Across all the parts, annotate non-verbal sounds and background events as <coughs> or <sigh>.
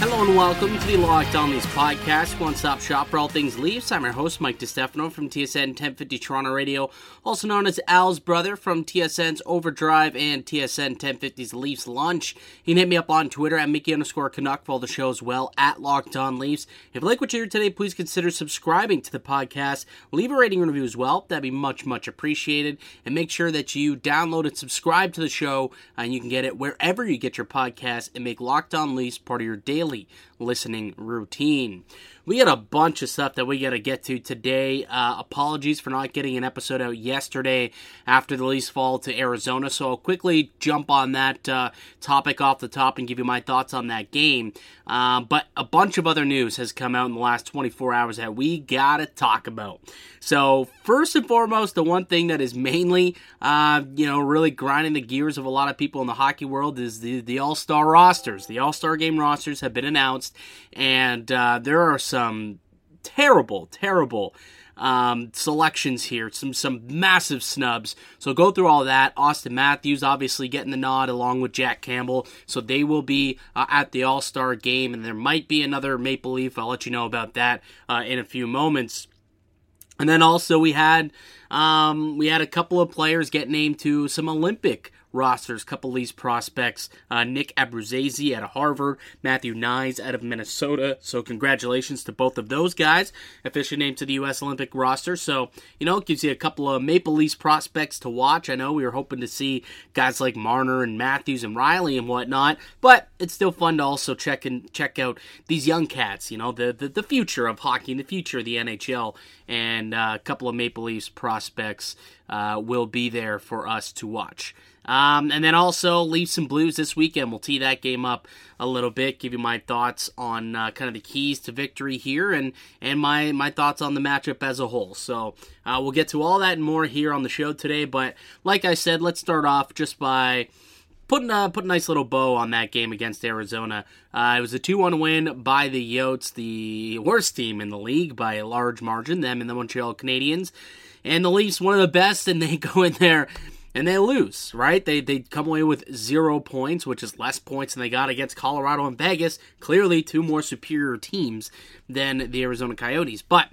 Hello and welcome to the Locked On Leafs podcast, one-stop shop for all things Leafs. I'm your host, Mike DiStefano from TSN 1050 Toronto Radio, also known as Al's brother from TSN's Overdrive and TSN 1050's Leafs Lunch. You can hit me up on Twitter at Mickey underscore Canuck for all the show as well, at Locked On Leafs. If you like what you hear today, please consider subscribing to the podcast. Leave a rating and review as well. That'd be much, much appreciated. And make sure that you download and subscribe to the show, and you can get it wherever you get your podcast and make Locked On Leafs part of your daily Philly listening routine. We got a bunch of stuff that we got to get to today. Uh, apologies for not getting an episode out yesterday after the Leafs fall to Arizona, so I'll quickly jump on that uh, topic off the top and give you my thoughts on that game. Uh, but a bunch of other news has come out in the last 24 hours that we got to talk about. So, first and foremost, the one thing that is mainly, uh, you know, really grinding the gears of a lot of people in the hockey world is the, the All Star rosters. The All Star game rosters have been announced, and uh, there are some terrible, terrible um, selections here. Some some massive snubs. So go through all that. Austin Matthews obviously getting the nod along with Jack Campbell. So they will be uh, at the All Star game, and there might be another Maple Leaf. I'll let you know about that uh, in a few moments. And then also we had um, we had a couple of players get named to some Olympic rosters. A couple of these prospects: uh, Nick Abruzzese out of Harvard, Matthew Knies out of Minnesota. So congratulations to both of those guys officially named to the U.S. Olympic roster. So you know it gives you a couple of Maple Leafs prospects to watch. I know we were hoping to see guys like Marner and Matthews and Rielly and whatnot, but it's still fun to also check and check out these young cats. You know the the, the future of hockey and the future of the NHL, and uh, a couple of Maple Leafs prospects uh, will be there for us to watch. Um, and then also Leafs and Blues this weekend. We'll tee that game up a little bit, give you my thoughts on uh, kind of the keys to victory here, and and my my thoughts on the matchup as a whole. So uh, we'll get to all that and more here on the show today. But like I said, let's start off just by putting a, put a nice little bow on that game against Arizona. Uh, it was a 2 1 win by the Yotes, the worst team in the league by a large margin, them and the Montreal Canadiens. And the Leafs, one of the best, and they <laughs> go in there and they lose, right? They they come away with zero points, which is less points than they got against Colorado and Vegas. Clearly, two more superior teams than the Arizona Coyotes. But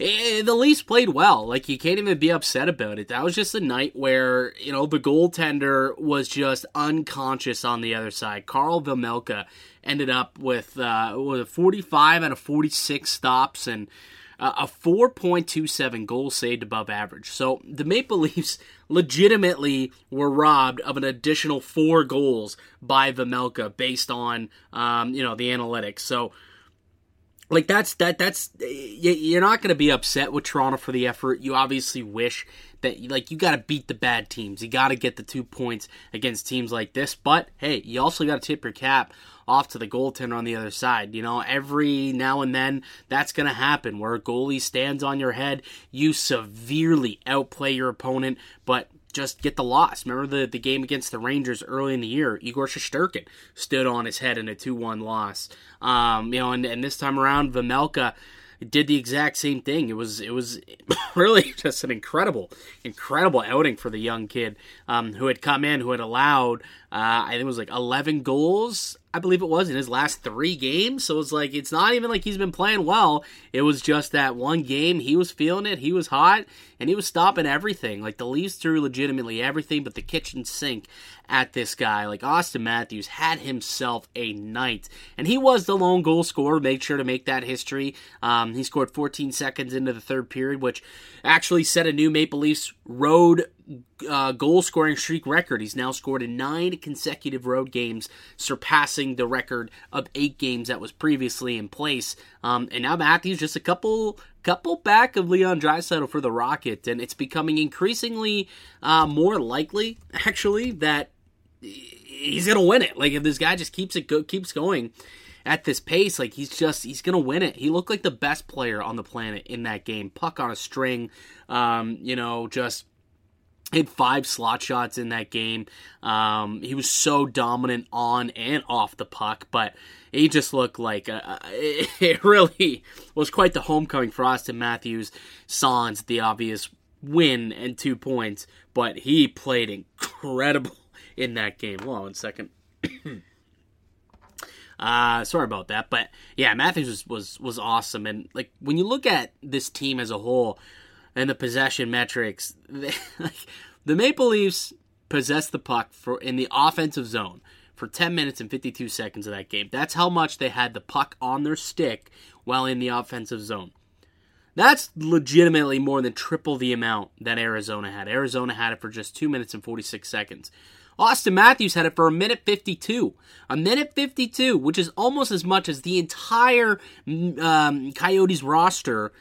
eh, the Leafs played well. Like you can't even be upset about it. That was just a night where you know the goaltender was just unconscious on the other side. Carl Vejmelka ended up with uh, with 45 out of 46 stops and a 4.27 goal saved above average. So the Maple <laughs> Leafs legitimately were robbed of an additional four goals by Vejmelka based on um, you know the analytics. So like that's that that's you're not going to be upset with Toronto for the effort. You obviously wish that like you got to beat the bad teams. You got to get the two points against teams like this. But hey, you also got to tip your cap off to the goaltender on the other side. You know, every now and then that's going to happen where a goalie stands on your head. You severely outplay your opponent, but just get the loss. Remember the, the game against the Rangers early in the year? Igor Shesterkin stood on his head in a 2 1 loss. Um, you know, and, and this time around, Vejmelka did the exact same thing. It was it was <coughs> really <laughs> just an incredible, incredible outing for the young kid um, who had come in, who had allowed uh, I think it was like 11 goals I believe it was in his last three games. So it's like it's not even like he's been playing well. It was just that one game he was feeling it. He was hot and he was stopping everything. Like the Leafs threw legitimately everything but the kitchen sink at this guy. Like Austin Matthews had himself a night, and he was the lone goal scorer. Made sure to make that history. Um, he scored 14 seconds into the third period, which actually set a new Maple Leafs road uh, goal scoring streak record. He's now scored in nine consecutive road games, surpassing the record of eight games that was previously in place. Um, and now Matthews just a couple couple back of Leon Draisaitl for the Rocket, and it's becoming increasingly uh, more likely, <laughs> actually, that he's gonna win it. Like if this guy just keeps it go- keeps going at this pace, like he's just he's gonna win it. He looked like the best player on the planet in that game. Puck on a string, um, you know, just had five slot shots in that game. Um, he was so dominant on and off the puck, but he just looked like a, <laughs> it really was quite the homecoming for Austin Matthews. Sans the obvious win and two points, but he played incredible <laughs> in that game. Hold on one second. <clears throat> uh, sorry about that, but yeah, Matthews was, was was awesome, and like when you look at this team as a whole and the possession metrics, they, <laughs> like, the Maple Leafs possessed the puck for in the offensive zone for 10 minutes and 52 seconds of that game. That's how much they had the puck on their stick while in the offensive zone. That's legitimately more than triple the amount that Arizona had. Arizona had it for just 2 minutes and 46 seconds. Austin Matthews had it for a minute 52. A minute 52, which is almost as much as the entire um, Coyotes roster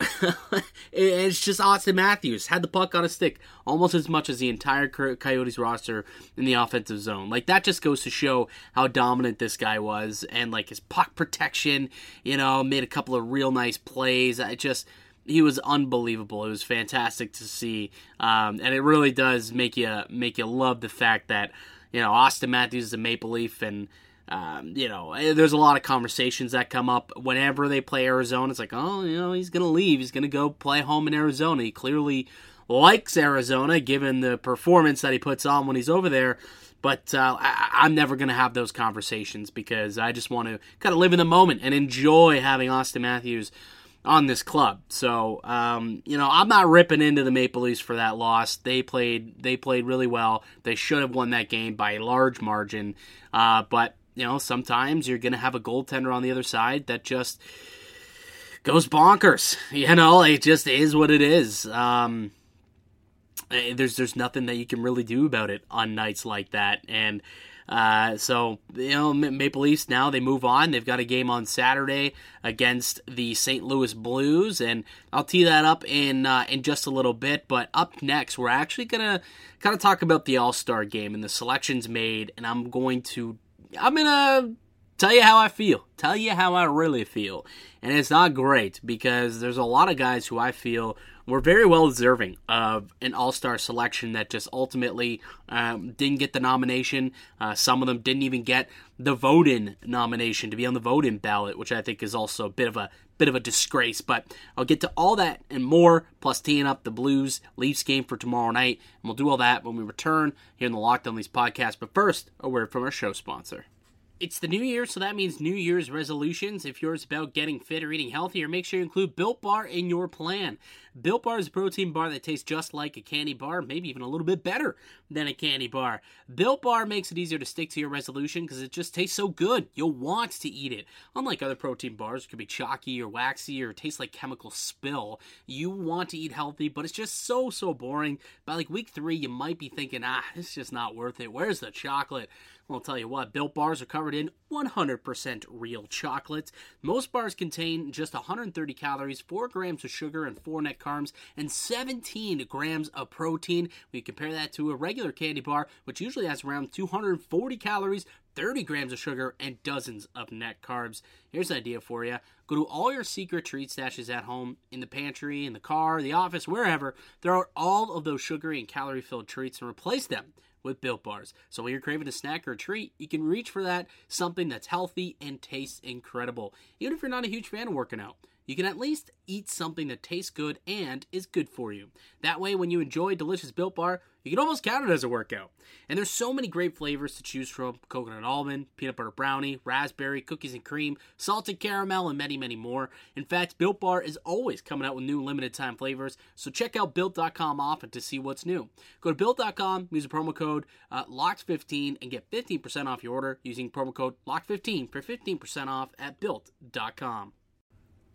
<laughs> it's just Austin Matthews had the puck on a stick almost as much as the entire Coyotes roster in the offensive zone. Like that just goes to show how dominant this guy was, and like his puck protection. You know, made a couple of real nice plays. I just he was unbelievable. It was fantastic to see, um, and it really does make you make you love the fact that you know Austin Matthews is a Maple Leaf and um, you know, eh, there's a lot of conversations that come up whenever they play Arizona. It's like, oh, you know, he's going to leave. He's going to go play home in Arizona. He clearly likes Arizona given the performance that he puts on when he's over there. But uh, I, am never going to have those conversations because I just want to kind of live in the moment and enjoy having Austin Matthews on this club. So, um, you know, I'm not ripping into the Maple Leafs for that loss. They played they played really well. They should have won that game by a large margin. Uh, but you know, sometimes you're going to have a goaltender on the other side that just goes bonkers. <laughs> You know, it just is what it is. Um, eh, there's there's nothing that you can really do about it on nights like that, and uh, so you know, Maple Leafs now they move on. They've got a game on Saturday against the St. Louis Blues, and I'll tee that up in uh, in just a little bit. But up next, we're actually gonna kind of talk about the All Star game and the selections made, and I'm going to I'm gonna tell you how I feel. Tell you how I really feel. And it's not great because there's a lot of guys who I feel were very well deserving of an all star selection that just ultimately um, didn't get the nomination. Uh, some of them didn't even get the vote in nomination to be on the vote in ballot, which I think is also a bit of a bit of a disgrace. But I'll get to all that and more, plus teeing up the Blues Leafs game for tomorrow night. And we'll do all that when we return here in the Locked On Leafs podcast. But first, a word from our show sponsor. It's the new year, so that means New Year's resolutions. If yours about getting fit or eating healthier, make sure you include Built Bar in your plan. Built Bar is a protein bar that tastes just like a candy bar, maybe even a little bit better than a candy bar. Built Bar makes it easier to stick to your resolution because it just tastes so good. You'll want to eat it. Unlike other protein bars, it could be chalky or waxy or taste like chemical spill. You want to eat healthy, but it's just so, so boring. By like week three, you might be thinking, ah, it's just not worth it. Where's the chocolate? I'll tell you what, Built bars are covered in 100% real chocolate. Most bars contain just 130 calories, 4 grams of sugar, and 4 net carbs, and 17 grams of protein. We compare that to a regular candy bar, which usually has around 240 calories, 30 grams of sugar, and dozens of net carbs. Here's an idea for you. Go to all your secret treat stashes at home, in the pantry, in the car, the office, wherever. Throw out all of those sugary and calorie filled treats and replace them with Built Bars. So when you're craving a snack or a treat, you can reach for that something that's healthy and tastes incredible. Even if you're not a huge fan of working out, you can at least eat something that tastes good and is good for you. That way, when you enjoy delicious Built Bar, you can almost count it as a workout. And there's so many great flavors to choose from coconut almond, peanut butter brownie, raspberry, cookies and cream, salted caramel, and many, many more. In fact, Built Bar is always coming out with new limited time flavors, so check out Built.com often to see what's new. Go to Built.com, use the promo code uh, LOCKED15 and get 15% off your order using promo code LOCKED15 for 15% off at Built.com.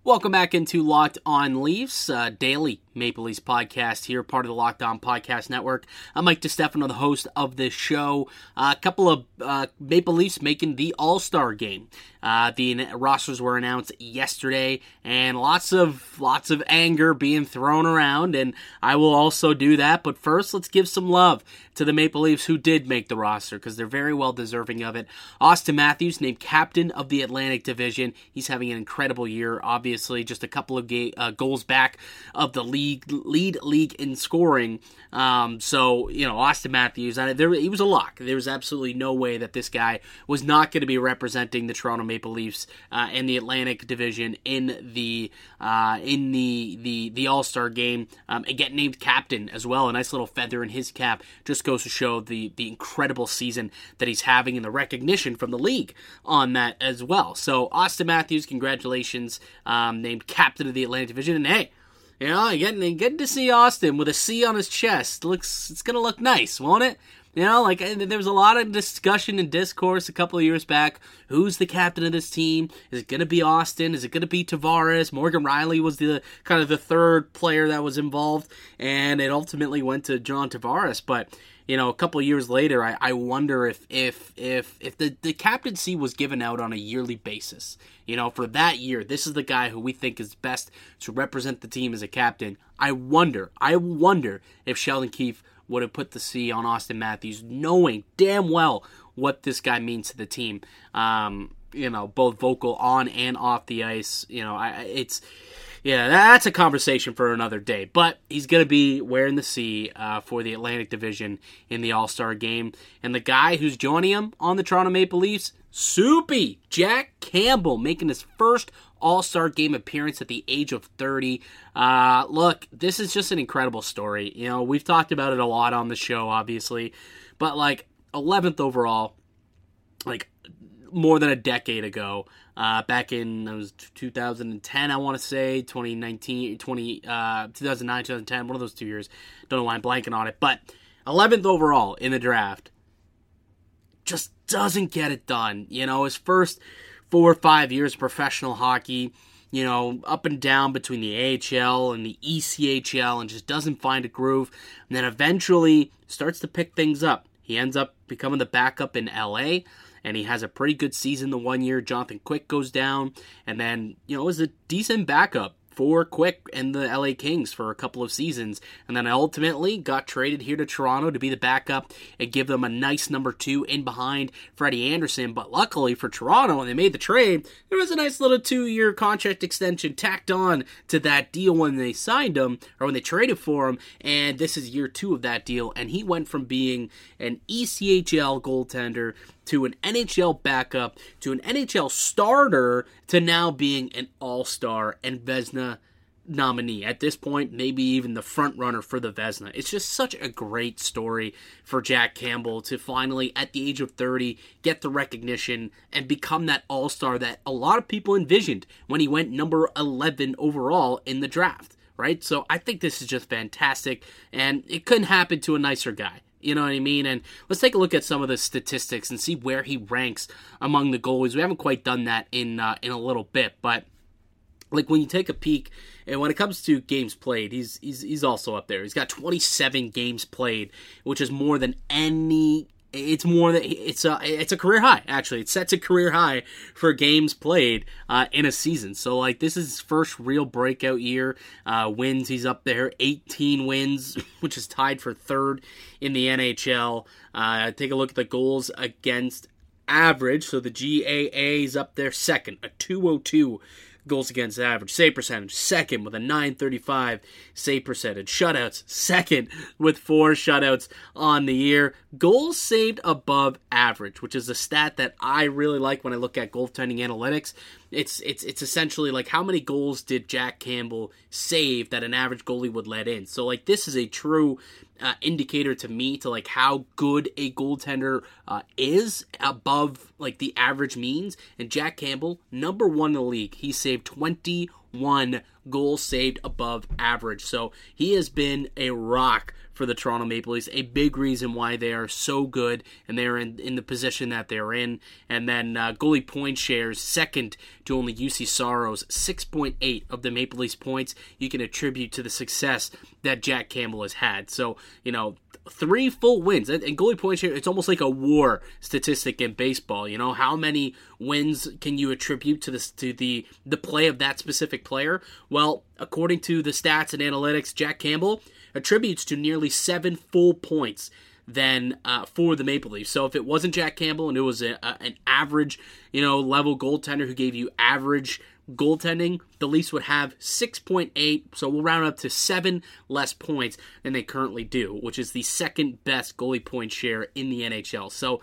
Welcome back into Locked On Leafs, uh, daily Maple Leafs podcast here, part of the Locked On Podcast Network. I'm Mike DeStefano, the host of this show. Uh, a couple of uh, Maple Leafs making the All Star game. Uh, the rosters were announced yesterday, and lots of lots of anger being thrown around, and I will also do that. But first, let's give some love to the Maple Leafs who did make the roster because they're very well deserving of it. Austin Matthews named captain of the Atlantic Division. He's having an incredible year, obviously obviously, just a couple of ga- uh, goals back of the league lead league in scoring. Um, so you know, Austin Matthews, I, there he was a lock. There was absolutely no way that this guy was not going to be representing the Toronto Maple Leafs uh, in the Atlantic Division in the uh, in the the the All Star game um, and get named captain as well. A nice little feather in his cap just goes to show the the incredible season that he's having and the recognition from the league on that as well. So Austin Matthews, congratulations, um, named captain of the Atlantic Division, and hey. You know, getting getting to see Austin with a C on his chest looks it's gonna look nice, won't it? You know, like there was a lot of discussion and discourse a couple of years back. Who's the captain of this team? Is it going to be Austin? Is it going to be Tavares? Morgan Rielly was the kind of the third player that was involved, and it ultimately went to John Tavares. But you know, a couple years later, I, I wonder if if if if the the captaincy was given out on a yearly basis. You know, for that year, this is the guy who we think is best to represent the team as a captain. I wonder, I wonder if Sheldon Keefe would have put the C on Austin Matthews, knowing damn well what this guy means to the team. Um, you know, both vocal on and off the ice. You know, I, it's yeah, that's a conversation for another day. But he's going to be wearing the C uh, for the Atlantic Division in the All Star game, and the guy who's joining him on the Toronto Maple Leafs, Soupy Jack Campbell, making his first all Star game appearance at the age of 30. Uh, look, this is just an incredible story. You know, we've talked about it a lot on the show, obviously, but like 11th overall, like more than a decade ago, uh, back in it was 2010, I want to say 2019, 20, uh, 2009, 2010, one of those two years. Don't know why I'm blanking on it, but 11th overall in the draft. Just doesn't get it done. You know, his first four or five years of professional hockey, you know, up and down between the AHL and the ECHL and just doesn't find a groove. And then eventually starts to pick things up. He ends up becoming the backup in LA and he has a pretty good season the one year Jonathan Quick goes down. And then, you know, is a decent backup for Quick and the LA Kings for a couple of seasons, and then ultimately got traded here to Toronto to be the backup and give them a nice number two in behind Freddie Anderson. But luckily for Toronto, when they made the trade, there was a nice little two year contract extension tacked on to that deal when they signed him or when they traded for him, and this is year two of that deal, and he went from being an ECHL goaltender to an NHL backup to an NHL starter to now being an All Star and Vezina nominee. At this point, maybe even the front runner for the Vezina. It's just such a great story for Jack Campbell to finally, at the age of 30, get the recognition and become that All Star that a lot of people envisioned when he went number 11 overall in the draft. Right? So I think this is just fantastic, and it couldn't happen to a nicer guy. You know what I mean? And let's take a look at some of the statistics and see where he ranks among the goalies. We haven't quite done that in uh, in a little bit, but like when you take a peek and when it comes to games played, he's he's he's also up there. He's got 27 games played, which is more than any it's more that it's a it's a career high actually. It sets a career high for games played uh, in a season. So like this is his first real breakout year uh, wins. He's up there 18 wins <laughs> which is tied for third in the nhl uh, take a look at the goals against average. So the gaa is up there second a 202 goals against average, save percentage, second with a 935 save percentage, shutouts, second with four shutouts on the year, goals saved above average, which is a stat that I really like when I look at goaltending analytics. It's it's it's essentially like how many goals did Jack Campbell save that an average goalie would let in. So like this is a true uh, indicator to me to like how good a goaltender uh, is above like the average means. And Jack Campbell, number one in the league, he saved 21 goals saved above average. So he has been a rock for the Toronto Maple Leafs. A big reason why they are so good and they're in, in the position that they're in. And then uh, goalie point shares second to only Juuse Saros, 6.8 of the Maple Leafs points you can attribute to the success that Jack Campbell has had. So, you know, three full wins. And, goalie points share, it's almost like a war statistic in baseball. You know, how many wins can you attribute to this to the the play of that specific player? Well, according to the stats and analytics, Jack Campbell attributes to nearly seven full points than uh, for the Maple Leafs. So if it wasn't Jack Campbell and it was a, a, an average, you know, level goaltender who gave you average goaltending, the Leafs would have 6.8, so we'll round up to seven less points than they currently do, which is the second best goalie point share in the NHL. So,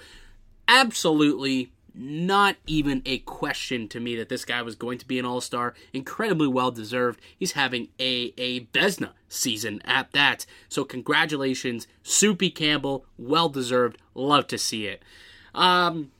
absolutely not even a question to me that this guy was going to be an all star. Incredibly well deserved. He's having a, a Vezina season at that. So, congratulations, Soupy Campbell. Well deserved. Love to see it. Um,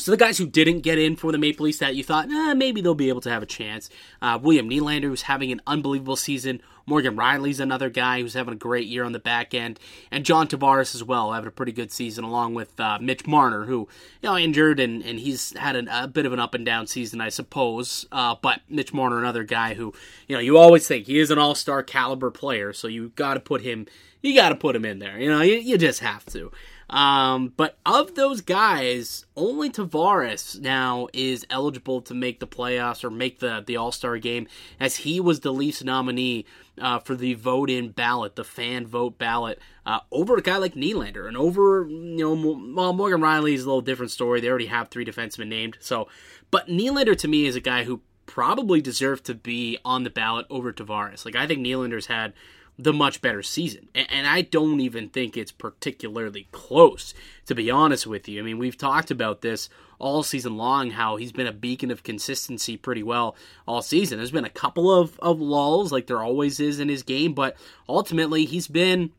so the guys who didn't get in for the Maple Leafs that you thought eh, maybe they'll be able to have a chance, uh, William Nylander who's having an unbelievable season. Morgan Rielly's another guy who's having a great year on the back end, and John Tavares as well having a pretty good season along with uh, Mitch Marner who you know injured and, and he's had an, a bit of an up and down season I suppose. Uh, but Mitch Marner another guy who you know you always think he is an all star caliber player, so you got to put him you got to put him in there. You know you, you just have to. Um, but of those guys, only Tavares now is eligible to make the playoffs or make the, the All Star game, as he was the Leafs nominee uh, for the vote in ballot, the fan vote ballot, uh, over a guy like Nylander. And over, you know, well, Morgan Rielly is a little different story. They already have three defensemen named. So, but Nylander to me is a guy who probably deserved to be on the ballot over Tavares. Like, I think Nylander's had the much better season. And I don't even think it's particularly close, to be honest with you. I mean, we've talked about this all season long, how he's been a beacon of consistency pretty well all season. There's been a couple of, of lulls, like there always is in his game, but ultimately he's been,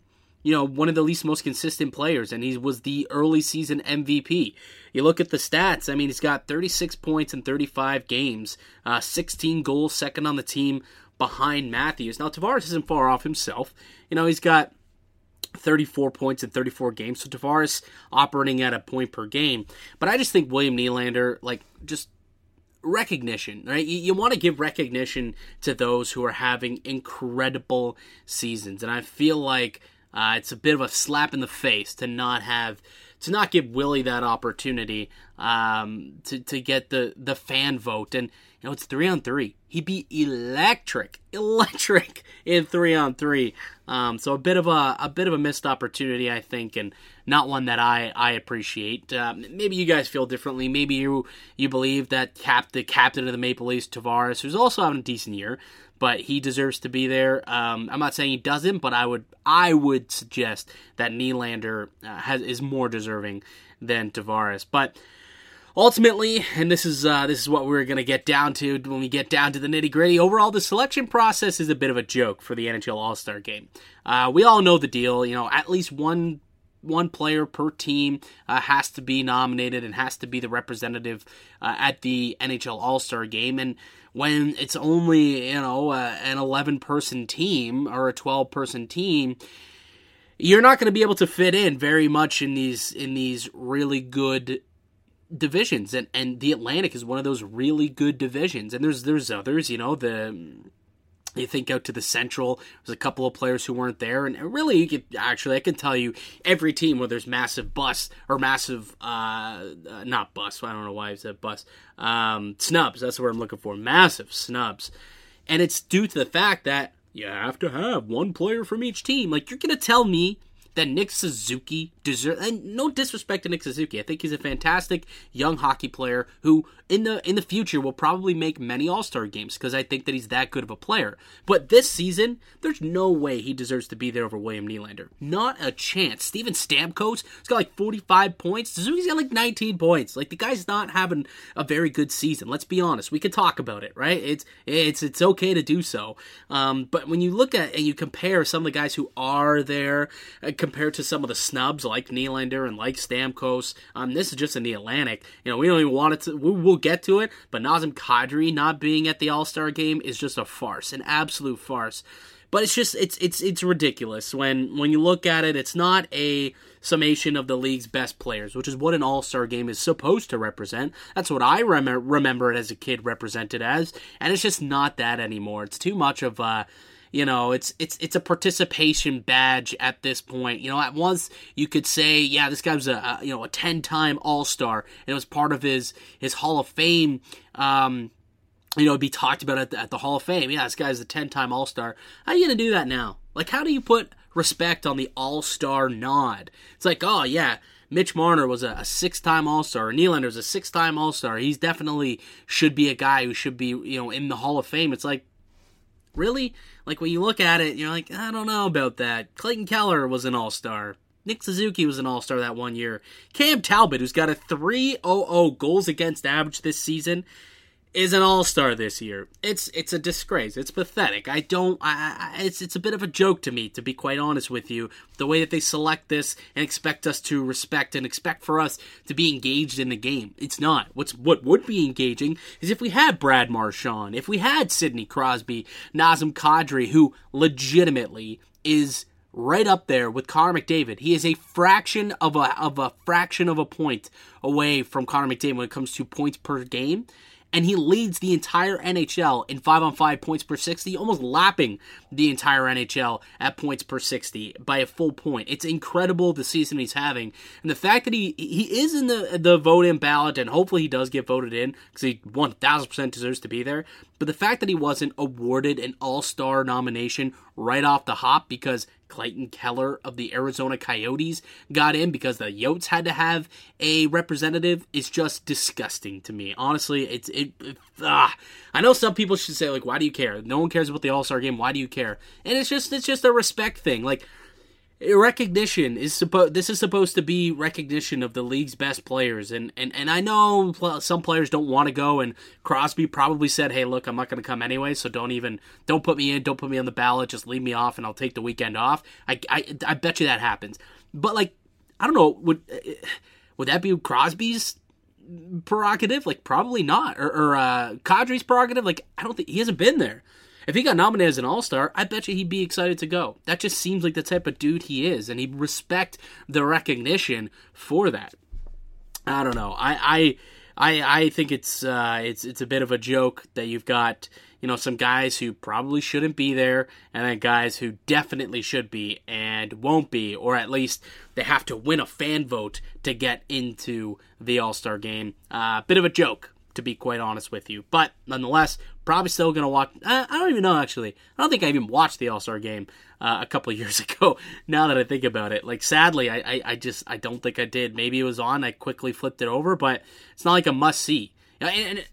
you know, one of the least most consistent players, and he was the early season MVP. You look at the stats, I mean, he's got 36 points in 35 games, uh, 16 goals, second on the team behind Matthews. Now, Tavares isn't far off himself. You know, he's got 34 points in 34 games. So Tavares operating at a point per game. But I just think William Nylander, like, just recognition, right? You, you want to give recognition to those who are having incredible seasons. And I feel like uh, it's a bit of a slap in the face to not have to not give Willie that opportunity um, to to get the the fan vote. And you know, it's three on three. He'd be electric, electric in three on three. Um, so a bit of a a bit of a missed opportunity, I think, and not one that I I appreciate. Uh, maybe you guys feel differently. Maybe you you believe that cap the captain of the Maple Leafs, Tavares, who's also having a decent year, but he deserves to be there. Um, I'm not saying he doesn't, but I would I would suggest that Nylander uh, has is more deserving than Tavares, but ultimately, and this is uh, this is what we're going to get down to when we get down to the nitty gritty. Overall, the selection process is a bit of a joke for the NHL All Star Game. Uh, we all know the deal. You know, at least one one player per team uh, has to be nominated and has to be the representative uh, at the NHL All Star Game. And when it's only you know uh, an eleven person team or a twelve person team you're not going to be able to fit in very much in these in these really good divisions, and and the Atlantic is one of those really good divisions. And there's there's others, you know, the you think out to the Central, there's a couple of players who weren't there, and really, you could actually, I can tell you every team where there's massive bust or massive, uh, uh not bust. I don't know why I said bust. Um, snubs. That's what I'm looking for. Massive snubs, and it's due to the fact that you have to have one player from each team. Like you're gonna tell me that Nick Suzuki deserves. And no disrespect to Nick Suzuki, I think he's a fantastic young hockey player who, in the in the future, will probably make many All Star games because I think that he's that good of a player. But this season, there's no way he deserves to be there over William Nylander. Not a chance. Steven Stamkos has got like 45 points. Suzuki's got like 19 points. Like the guy's not having a very good season. Let's be honest. We can talk about it, right? It's it's it's okay to do so. Um, but when you look at and you compare some of the guys who are there uh, compared to some of the snubs like Nylander and like Stamkos. Um, this is just in the Atlantic. You know, we don't even want it to. We, will get to it, but Nazem Kadri not being at the All Star game is just a farce, an absolute farce. But it's just it's it's it's ridiculous when when you look at it. It's not a summation of the league's best players, which is what an All Star game is supposed to represent. That's what I rem- remember it as a kid represented as, and it's just not that anymore. It's too much of a you know it's it's it's a participation badge at this point you know at once you could say yeah this guy was a, a you know a 10 time all-star and it was part of his his hall of fame um you know be talked about at the, at the hall of fame yeah this guy's a 10 time all-star how are you gonna do that now like how do you put respect on the all-star nod it's like oh yeah Mitch Marner was a, a six-time All-Star. Nylander was a six-time All-Star. He's definitely should be a guy who should be you know in the Hall of Fame. It's like really like when you look at it, you're like I don't know about that. Clayton Keller was an All-Star. Nick Suzuki was an All Star that one year. Cam Talbot, who's got a 3.00 goals against average this season, is an All Star this year. It's it's a disgrace. It's pathetic. I don't. I, I, it's it's a bit of a joke to me, to be quite honest with you. The way that they select this and expect us to respect and expect for us to be engaged in the game. It's not. What's what would be engaging is if we had Brad Marchand, if we had Sidney Crosby, Nazem Kadri, who legitimately is right up there with Connor McDavid. He is a fraction of a of a fraction of a point away from Connor McDavid when it comes to points per game and he leads the entire NHL in 5 on 5 points per 60, almost lapping the entire NHL at points per 60 by a full point. It's incredible the season he's having. And the fact that he he is in the the vote in ballot and hopefully he does get voted in cuz he 1000% deserves to be there, but the fact that he wasn't awarded an All-Star nomination right off the hop because Clayton Keller of the Arizona Coyotes got in because the Yotes had to have a representative is just disgusting to me. Honestly, it's it. it ah. I know some people should say like, "Why do you care?" No one cares about the All Star game. Why do you care? And it's just it's just a respect thing. Like recognition is supposed this is supposed to be recognition of the league's best players and and, and I know some players don't want to go and Crosby probably said hey look I'm not going to come anyway so don't even don't put me in don't put me on the ballot just leave me off and I'll take the weekend off. I I, I bet you that happens. But like I don't know would would that be Crosby's prerogative? Like probably not or, or uh Kadri's prerogative? Like I don't think he hasn't been there if he got nominated as an All Star, I bet you he'd be excited to go. That just seems like the type of dude he is, and he'd respect the recognition for that. I don't know. I I I, I think it's uh, it's it's a bit of a joke that you've got you know some guys who probably shouldn't be there, and then guys who definitely should be and won't be, or at least they have to win a fan vote to get into the All Star game. Uh, bit of a joke to be quite honest with you. But nonetheless, probably still going to watch. I, I, don't even know actually. I don't think I even watched the All Star game uh, a couple <laughs> years ago. Now that I think about it, like sadly, I, I, I, just I don't think I did. Maybe it was on. I quickly flipped it over, but it's not like a must see. And, and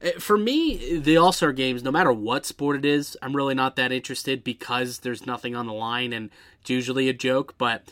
it, for me, the All Star games, no matter what sport it is, I'm really not that interested because there's nothing on the line and it's usually a joke. But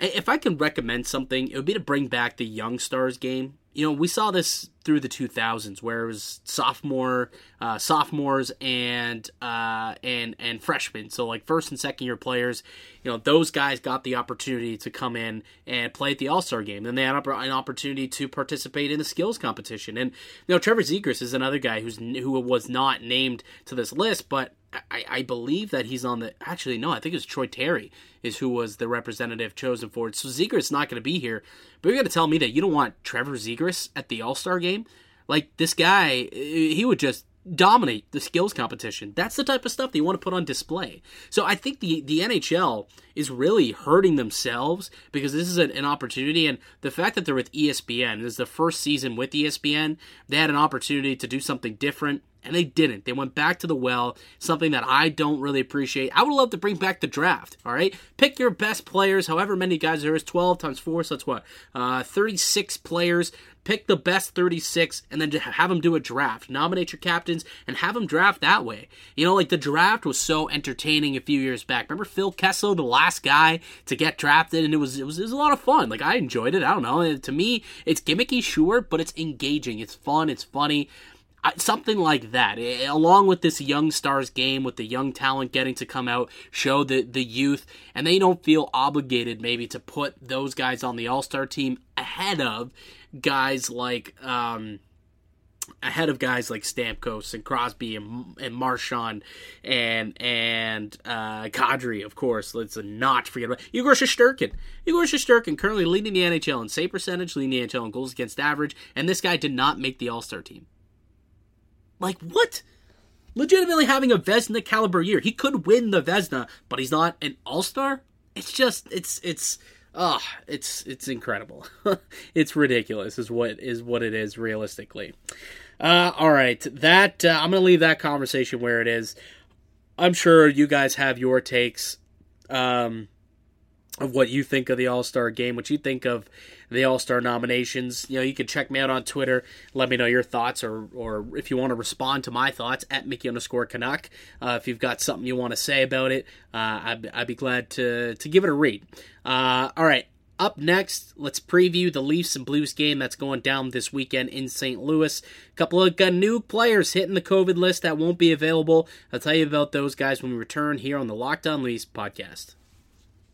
if I can recommend something, it would be to bring back the Young Stars game you know, we saw this through the 2000s, where it was sophomore, uh, sophomores and uh, and and freshmen. So like first and second year players, you know, those guys got the opportunity to come in and play at the All Star game. Then they had an opportunity to participate in the skills competition. And you know, Trevor Zegras is another guy who's who was not named to this list, but I, I believe that he's on the. Actually, no, I think it was Troy Terry is who was the representative chosen for it. So Zegras not going to be here. But you're going to tell me that you don't want Trevor Zegras at the All Star game? Like this guy, eh, he would just dominate the skills competition. That's the type of stuff that you want to put on display. So I think the the NHL is really hurting themselves because this is an, an, opportunity, and the fact that they're with ESPN this is the first season with ESPN. They had an opportunity to do something different and they didn't. They went back to the well, something that I don't really appreciate. I would love to bring back the draft, all right? Pick your best players, however many guys there is, 12 times 4, so that's what? Uh, 36 players. Pick the best 36 and then have them do a draft. Nominate your captains and have them draft that way. You know, like the draft was so entertaining a few years back. Remember Phil Kessel, the last guy to get drafted, and it was, it was, it was a lot of fun. Like I enjoyed it. I don't know. To me, it's gimmicky, sure, but it's engaging. It's fun. It's funny something like that along with this young stars game with the young talent getting to come out show the the youth and they don't feel obligated maybe to put those guys on the all-star team ahead of guys like um ahead of guys like Stamkos and Crosby and, and Marchand and and uh, Kadri, of course. Let's not forget about Igor Shesterkin. Igor Shesterkin currently leading the NHL in save percentage, leading the NHL in goals against average, and this guy did not make the All Star team. Like, what? Legitimately having a Vezina caliber year. He could win the Vezina, but he's not an all star? It's just, it's, it's, ah, oh, it's, it's incredible. <laughs> it's ridiculous, is what, is what it is realistically. Uh, all right, that, uh, I'm going to leave that conversation where it is. I'm sure you guys have your takes. Um, of what you think of the All Star game, what you think of the All Star nominations. You know, you can check me out on Twitter. Let me know your thoughts, or or if you want to respond to my thoughts at Mickey underscore Canuck. Uh, if you've got something you want to say about it, uh, I'd, I'd, be glad to to give it a read. Uh, all right. Up next, let's preview the Leafs and Blues game that's going down this weekend in St. Louis. A couple of new players hitting the COVID list that won't be available. I'll tell you about those guys when we return here on the Locked On Leafs podcast.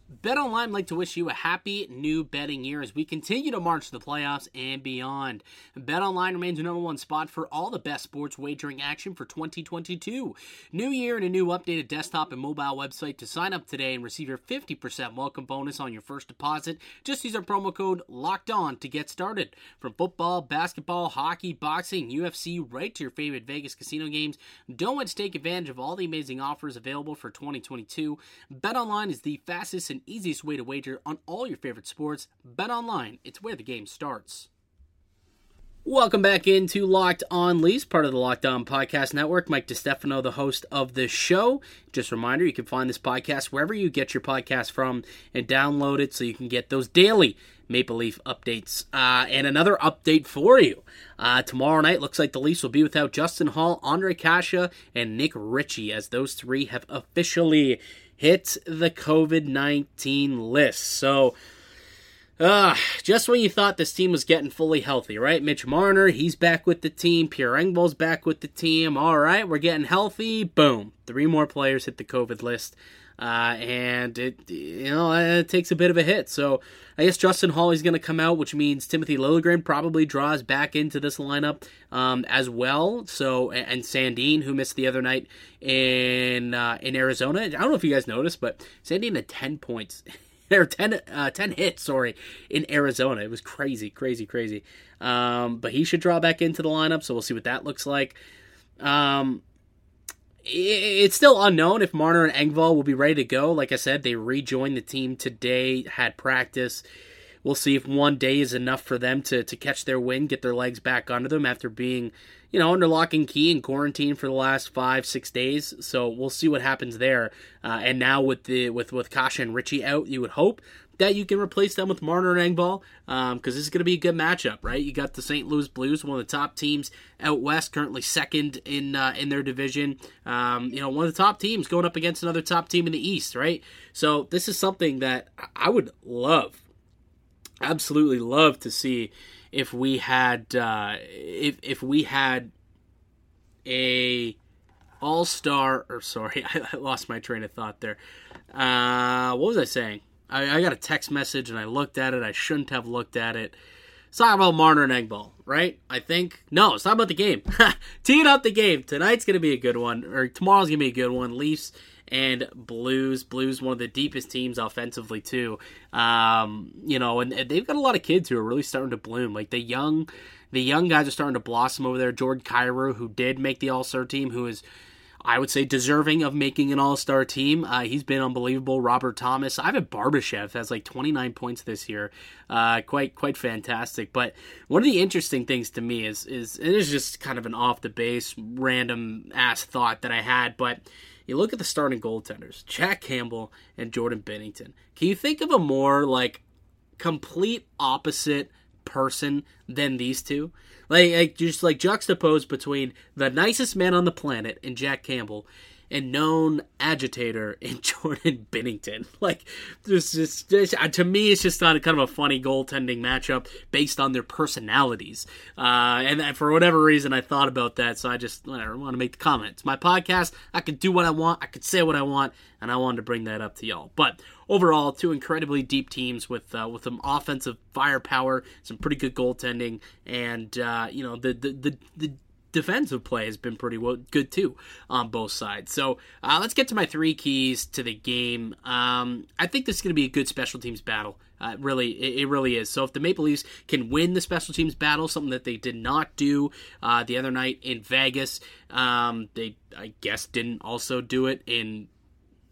BetOnline like to wish you a happy new betting year as we continue to march to the playoffs and beyond. BetOnline remains the number one spot for all the best sports wagering action for 2022. New year and a new updated desktop and mobile website to sign up today and receive your 50% welcome bonus on your first deposit. Just use our promo code LOCKED ON to get started. From football, basketball, hockey, boxing, UFC, right to your favorite Vegas casino games, don't wait to take advantage of all the amazing offers available for 2022. BetOnline is the fastest and easiest way to wager on all your favorite sports. Bet online, it's where the game starts. Welcome back into Locked On Leafs, part of the Locked On Podcast Network. Mike DeStefano, the host of the show. Just a reminder, you can find this podcast wherever you get your podcast from and download it so you can get those daily Maple Leaf updates. Uh, and another update for you. Uh, tomorrow night, looks like the Leafs will be without Justin Holl, Ondrej Kase, and Nick Ritchie, as those three have officially hit the COVID 19 list. So, uh, just when you thought this team was getting fully healthy, right? Mitch Marner, he's back with the team. Pierre Engvall's back with the team. All right, we're getting healthy. Boom. Three more players hit the COVID list. Uh, and it, you know, it takes a bit of a hit. So I guess Justin Holl's going to come out, which means Timothy Liljegren probably draws back into this lineup um, as well. So and Sandin, who missed the other night in uh, in Arizona. I don't know if you guys noticed, but Sandin had ten points. <laughs> or 10, uh, 10 hits, sorry, in Arizona. It was crazy, crazy, crazy. Um, but he should draw back into the lineup, so we'll see what that looks like. Um, it's still unknown if Marner and Engvall will be ready to go. Like I said, they rejoined the team today, had practice. We'll see if one day is enough for them to, to catch their wind, get their legs back under them after being, you know, under lock and key and quarantine for the last five, six days. So we'll see what happens there. Uh, and now with the with with Kase and Ritchie out, you would hope that you can replace them with Marner and Engvall because um, this is going to be a good matchup, right? You got the St. Louis Blues, one of the top teams out west, currently second in uh, in their division. Um, you know, one of the top teams going up against another top team in the East, right? So this is something that I would love, absolutely love to see if we had uh, if if we had a all star or sorry, <laughs> I lost my train of thought there. Uh, what was I saying? I, I, got a text message and I looked at it. I shouldn't have looked at it. It's talking about Marner and Engvall, right? I think. No, it's not about the game. <laughs> Teeing up the game. Tonight's going to be a good one, or tomorrow's going to be a good one. Leafs and Blues. Blues, one of the deepest teams offensively, too. Um, you know, and, and they've got a lot of kids who are really starting to bloom. Like the young. The young guys are starting to blossom over there. Jordan Kyrou, who did make the All Star team, who is I would say deserving of making an All Star team. Uh, he's been unbelievable. Robert Thomas, Ivan Barbashev has like 29 points this year. Uh, quite quite fantastic. But one of the interesting things to me is is it is just kind of an off the base random ass thought that I had, but. You look at the starting goaltenders, Jack Campbell and Jordan Binnington. Can you think of a more like complete opposite person than these two? Like, like just like juxtaposed between the nicest man on the planet and Jack Campbell and known agitator in <laughs> Jordan Binnington. Like, this is to me, it's just not kind of a funny goaltending matchup based on their personalities. Uh, and for whatever reason, I thought about that, so I just whatever, want to make the comment. It's my podcast. I can do what I want. I can say what I want, and I wanted to bring that up to y'all. But overall, two incredibly deep teams with uh, with some offensive firepower, some pretty good goaltending, and uh, you know the the the, the defensive play has been pretty well, good too on both sides. So uh, let's get to my three keys to the game. Um, I think this is going to be a good special teams battle. Uh, really, it, it, really is. So if the Maple Leafs can win the special teams battle, something that they did not do uh, the other night in Vegas, um, they I guess didn't also do it in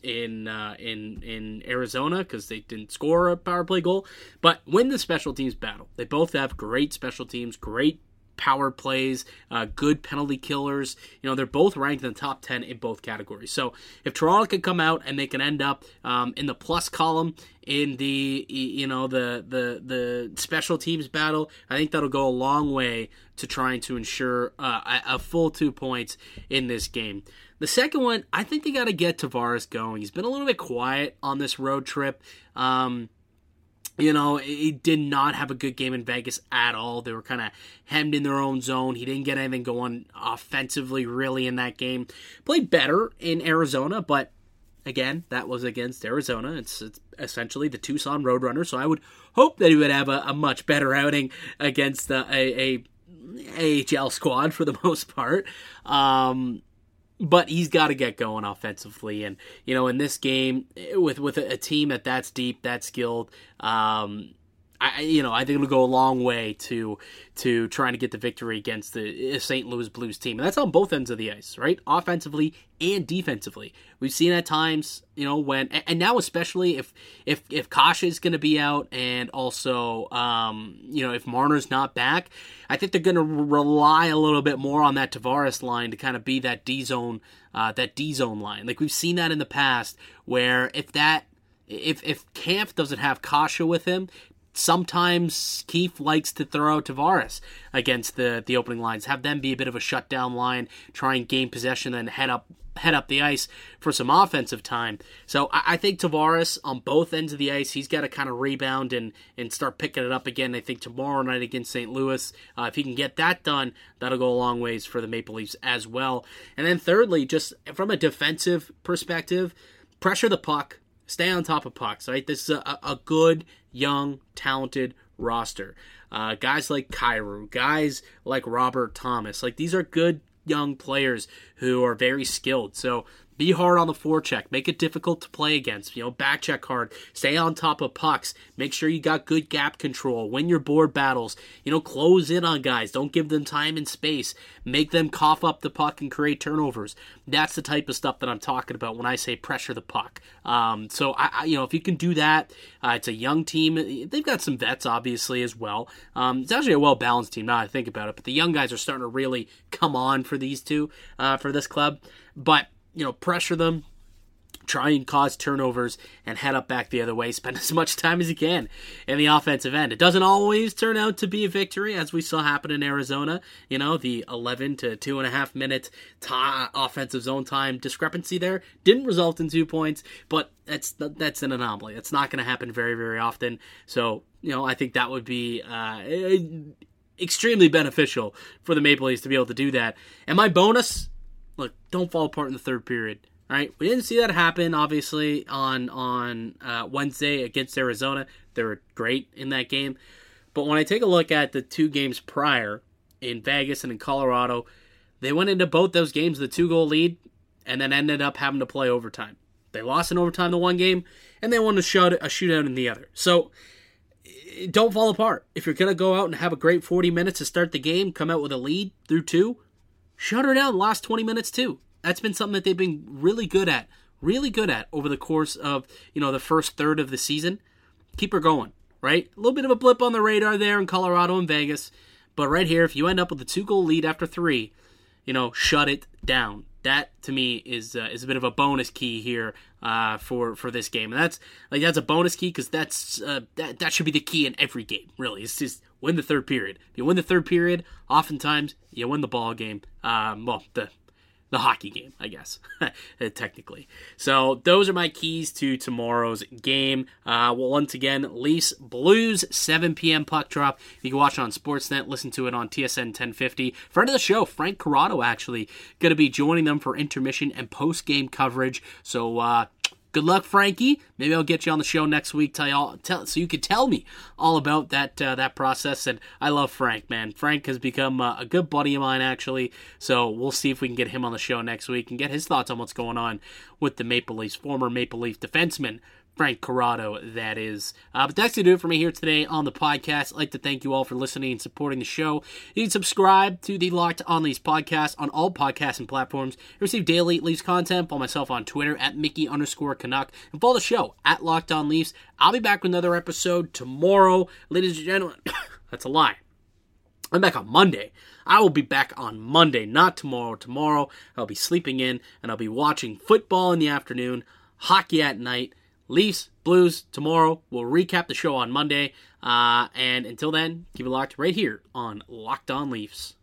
in uh, in in Arizona because they didn't score a power play goal, but win the special teams battle. They both have great special teams, great power plays, uh, good penalty killers. You know, they're both ranked in the top 10 in both categories. So if Toronto can come out and they can end up um, in the plus column in the you know the the the special teams battle, I think that'll go a long way to trying to ensure uh, a, a full two points in this game. The second one, I think they got to get Tavares going. He's been a little bit quiet on this road trip. Um, you know, he did not have a good game in Vegas at all. They were kind of hemmed in their own zone. He didn't get anything going offensively, really, in that game. Played better in Arizona, but again, that was against Arizona. It's, it's essentially the Tucson Roadrunners, so I would hope that he would have a, a much better outing against uh, a, a AHL squad for the <laughs> most part. Um, but he's got to get going offensively. And you know, in this game, with with a, team that that's deep, that skilled, um, I you know I think it'll go a long way to to trying to get the victory against the St. Louis Blues team, and that's on both ends of the ice, right? Offensively and defensively. We've seen at times, you know, when and now especially if if if Kasha is going to be out, and also um, you know if Marner's not back, I think they're going to rely a little bit more on that Tavares line to kind of be that D zone uh, that D zone line. Like we've seen that in the past, where if that if if Kämpf doesn't have Kasha with him, sometimes Keefe likes to throw Tavares against the the opening lines, have them be a bit of a shutdown line, try and gain possession, then head up head up the ice for some offensive time. So I, I think Tavares on both ends of the ice, he's got to kind of rebound and and start picking it up again. I think tomorrow night against St. Louis, uh, if he can get that done, that'll go a long ways for the Maple Leafs as well. And then thirdly, just from a defensive perspective, pressure the puck stay on top of pucks, right? This is a, a good, young, talented roster. Uh, guys like Kyrou, guys like Robert Thomas, like these are good young players who are very skilled. So be hard on the forecheck. Make it difficult to play against. You know, back check hard. Stay on top of pucks. Make sure you got good gap control. Win your board battles. You know, close in on guys. Don't give them time and space. Make them cough up the puck and create turnovers. That's the type of stuff that I'm talking about when I say pressure the puck. Um, so I, I, you know, if you can do that, uh, it's a young team. They've got some vets, obviously, as well. Um, it's actually a well balanced team now I think about it. But the young guys are starting to really come on for these two, uh, for this club. But you know, pressure them, try and cause turnovers, and head up back the other way. <laughs> Spend as much time as you can in the offensive end. It doesn't always turn out to be a victory, as we saw happen in Arizona. You know, the 11 to two and a half minute offensive zone time discrepancy there didn't result in two points, but that's that's an anomaly. It's not going to happen very very often. So you know, I think that would be. Uh, extremely beneficial for the Maple Leafs to be able to do that. And my bonus look, don't fall apart in the third period. All right, we didn't see that happen. Obviously, on on uh, Wednesday against Arizona, they were great in that game. But when I take a look at the two games prior in Vegas and in Colorado, they went into both those games a two goal lead, and then ended up having to play overtime. They lost in overtime the one game, and they won a, shoot, a shootout in the other. So don't fall apart. If you're going to go out and have a great 40 minutes to start the game, come out with a lead through two, shut her down last 20 minutes too. That's been something that they've been really good at, really good at over the course of, you know, the first third of the season. Keep her going, right? A little bit of a blip on the radar there in Colorado and Vegas, but right here if you end up with a two-goal lead after 3, you know, shut it down. That to me is uh, is a bit of a bonus key here uh, for for this game, and that's like that's a bonus key because that's uh, that that should be the key in every game. Really, it's just win the third period. If you win the third period, oftentimes you win the ball game. Um, well, the the hockey game, I guess, <laughs> technically. So those are my keys to tomorrow's game. Uh, well, once again, Leafs Blues, 7 p.m. puck drop. You can watch it on Sportsnet, listen to it on TSN 1050. Friend of the show, Frank Corrado, actually going to be joining them for intermission and post game coverage. So uh, good luck, Frankie. Maybe I'll get you on the show next week, tell you all, tell, so you can tell me all about that uh, that process. And I love Frank, man. Frank has become uh, a good buddy of mine, actually. So we'll see if we can get him on the show next week and get his thoughts on what's going on with the Maple Leafs, former Maple Leaf defenseman Frank Corrado, that is. Uh, but that's going to do it for me here today on the podcast. I'd like to thank you all for listening and supporting the show. You can subscribe to the Locked On Leafs podcast on all podcasts and platforms. You receive daily Leafs content. Follow myself on Twitter at Mickey underscore Canuck. And follow the show at Locked On Leafs. I'll be back with another episode tomorrow. Ladies and gentlemen, <coughs> that's a lie. I'm back on Monday. I will be back on Monday, not tomorrow. Tomorrow, I'll be sleeping in and I'll be watching football in the afternoon, hockey at night, Leafs, Blues tomorrow. We'll recap the show on Monday. Uh, and until then, keep it locked right here on Locked On Leafs.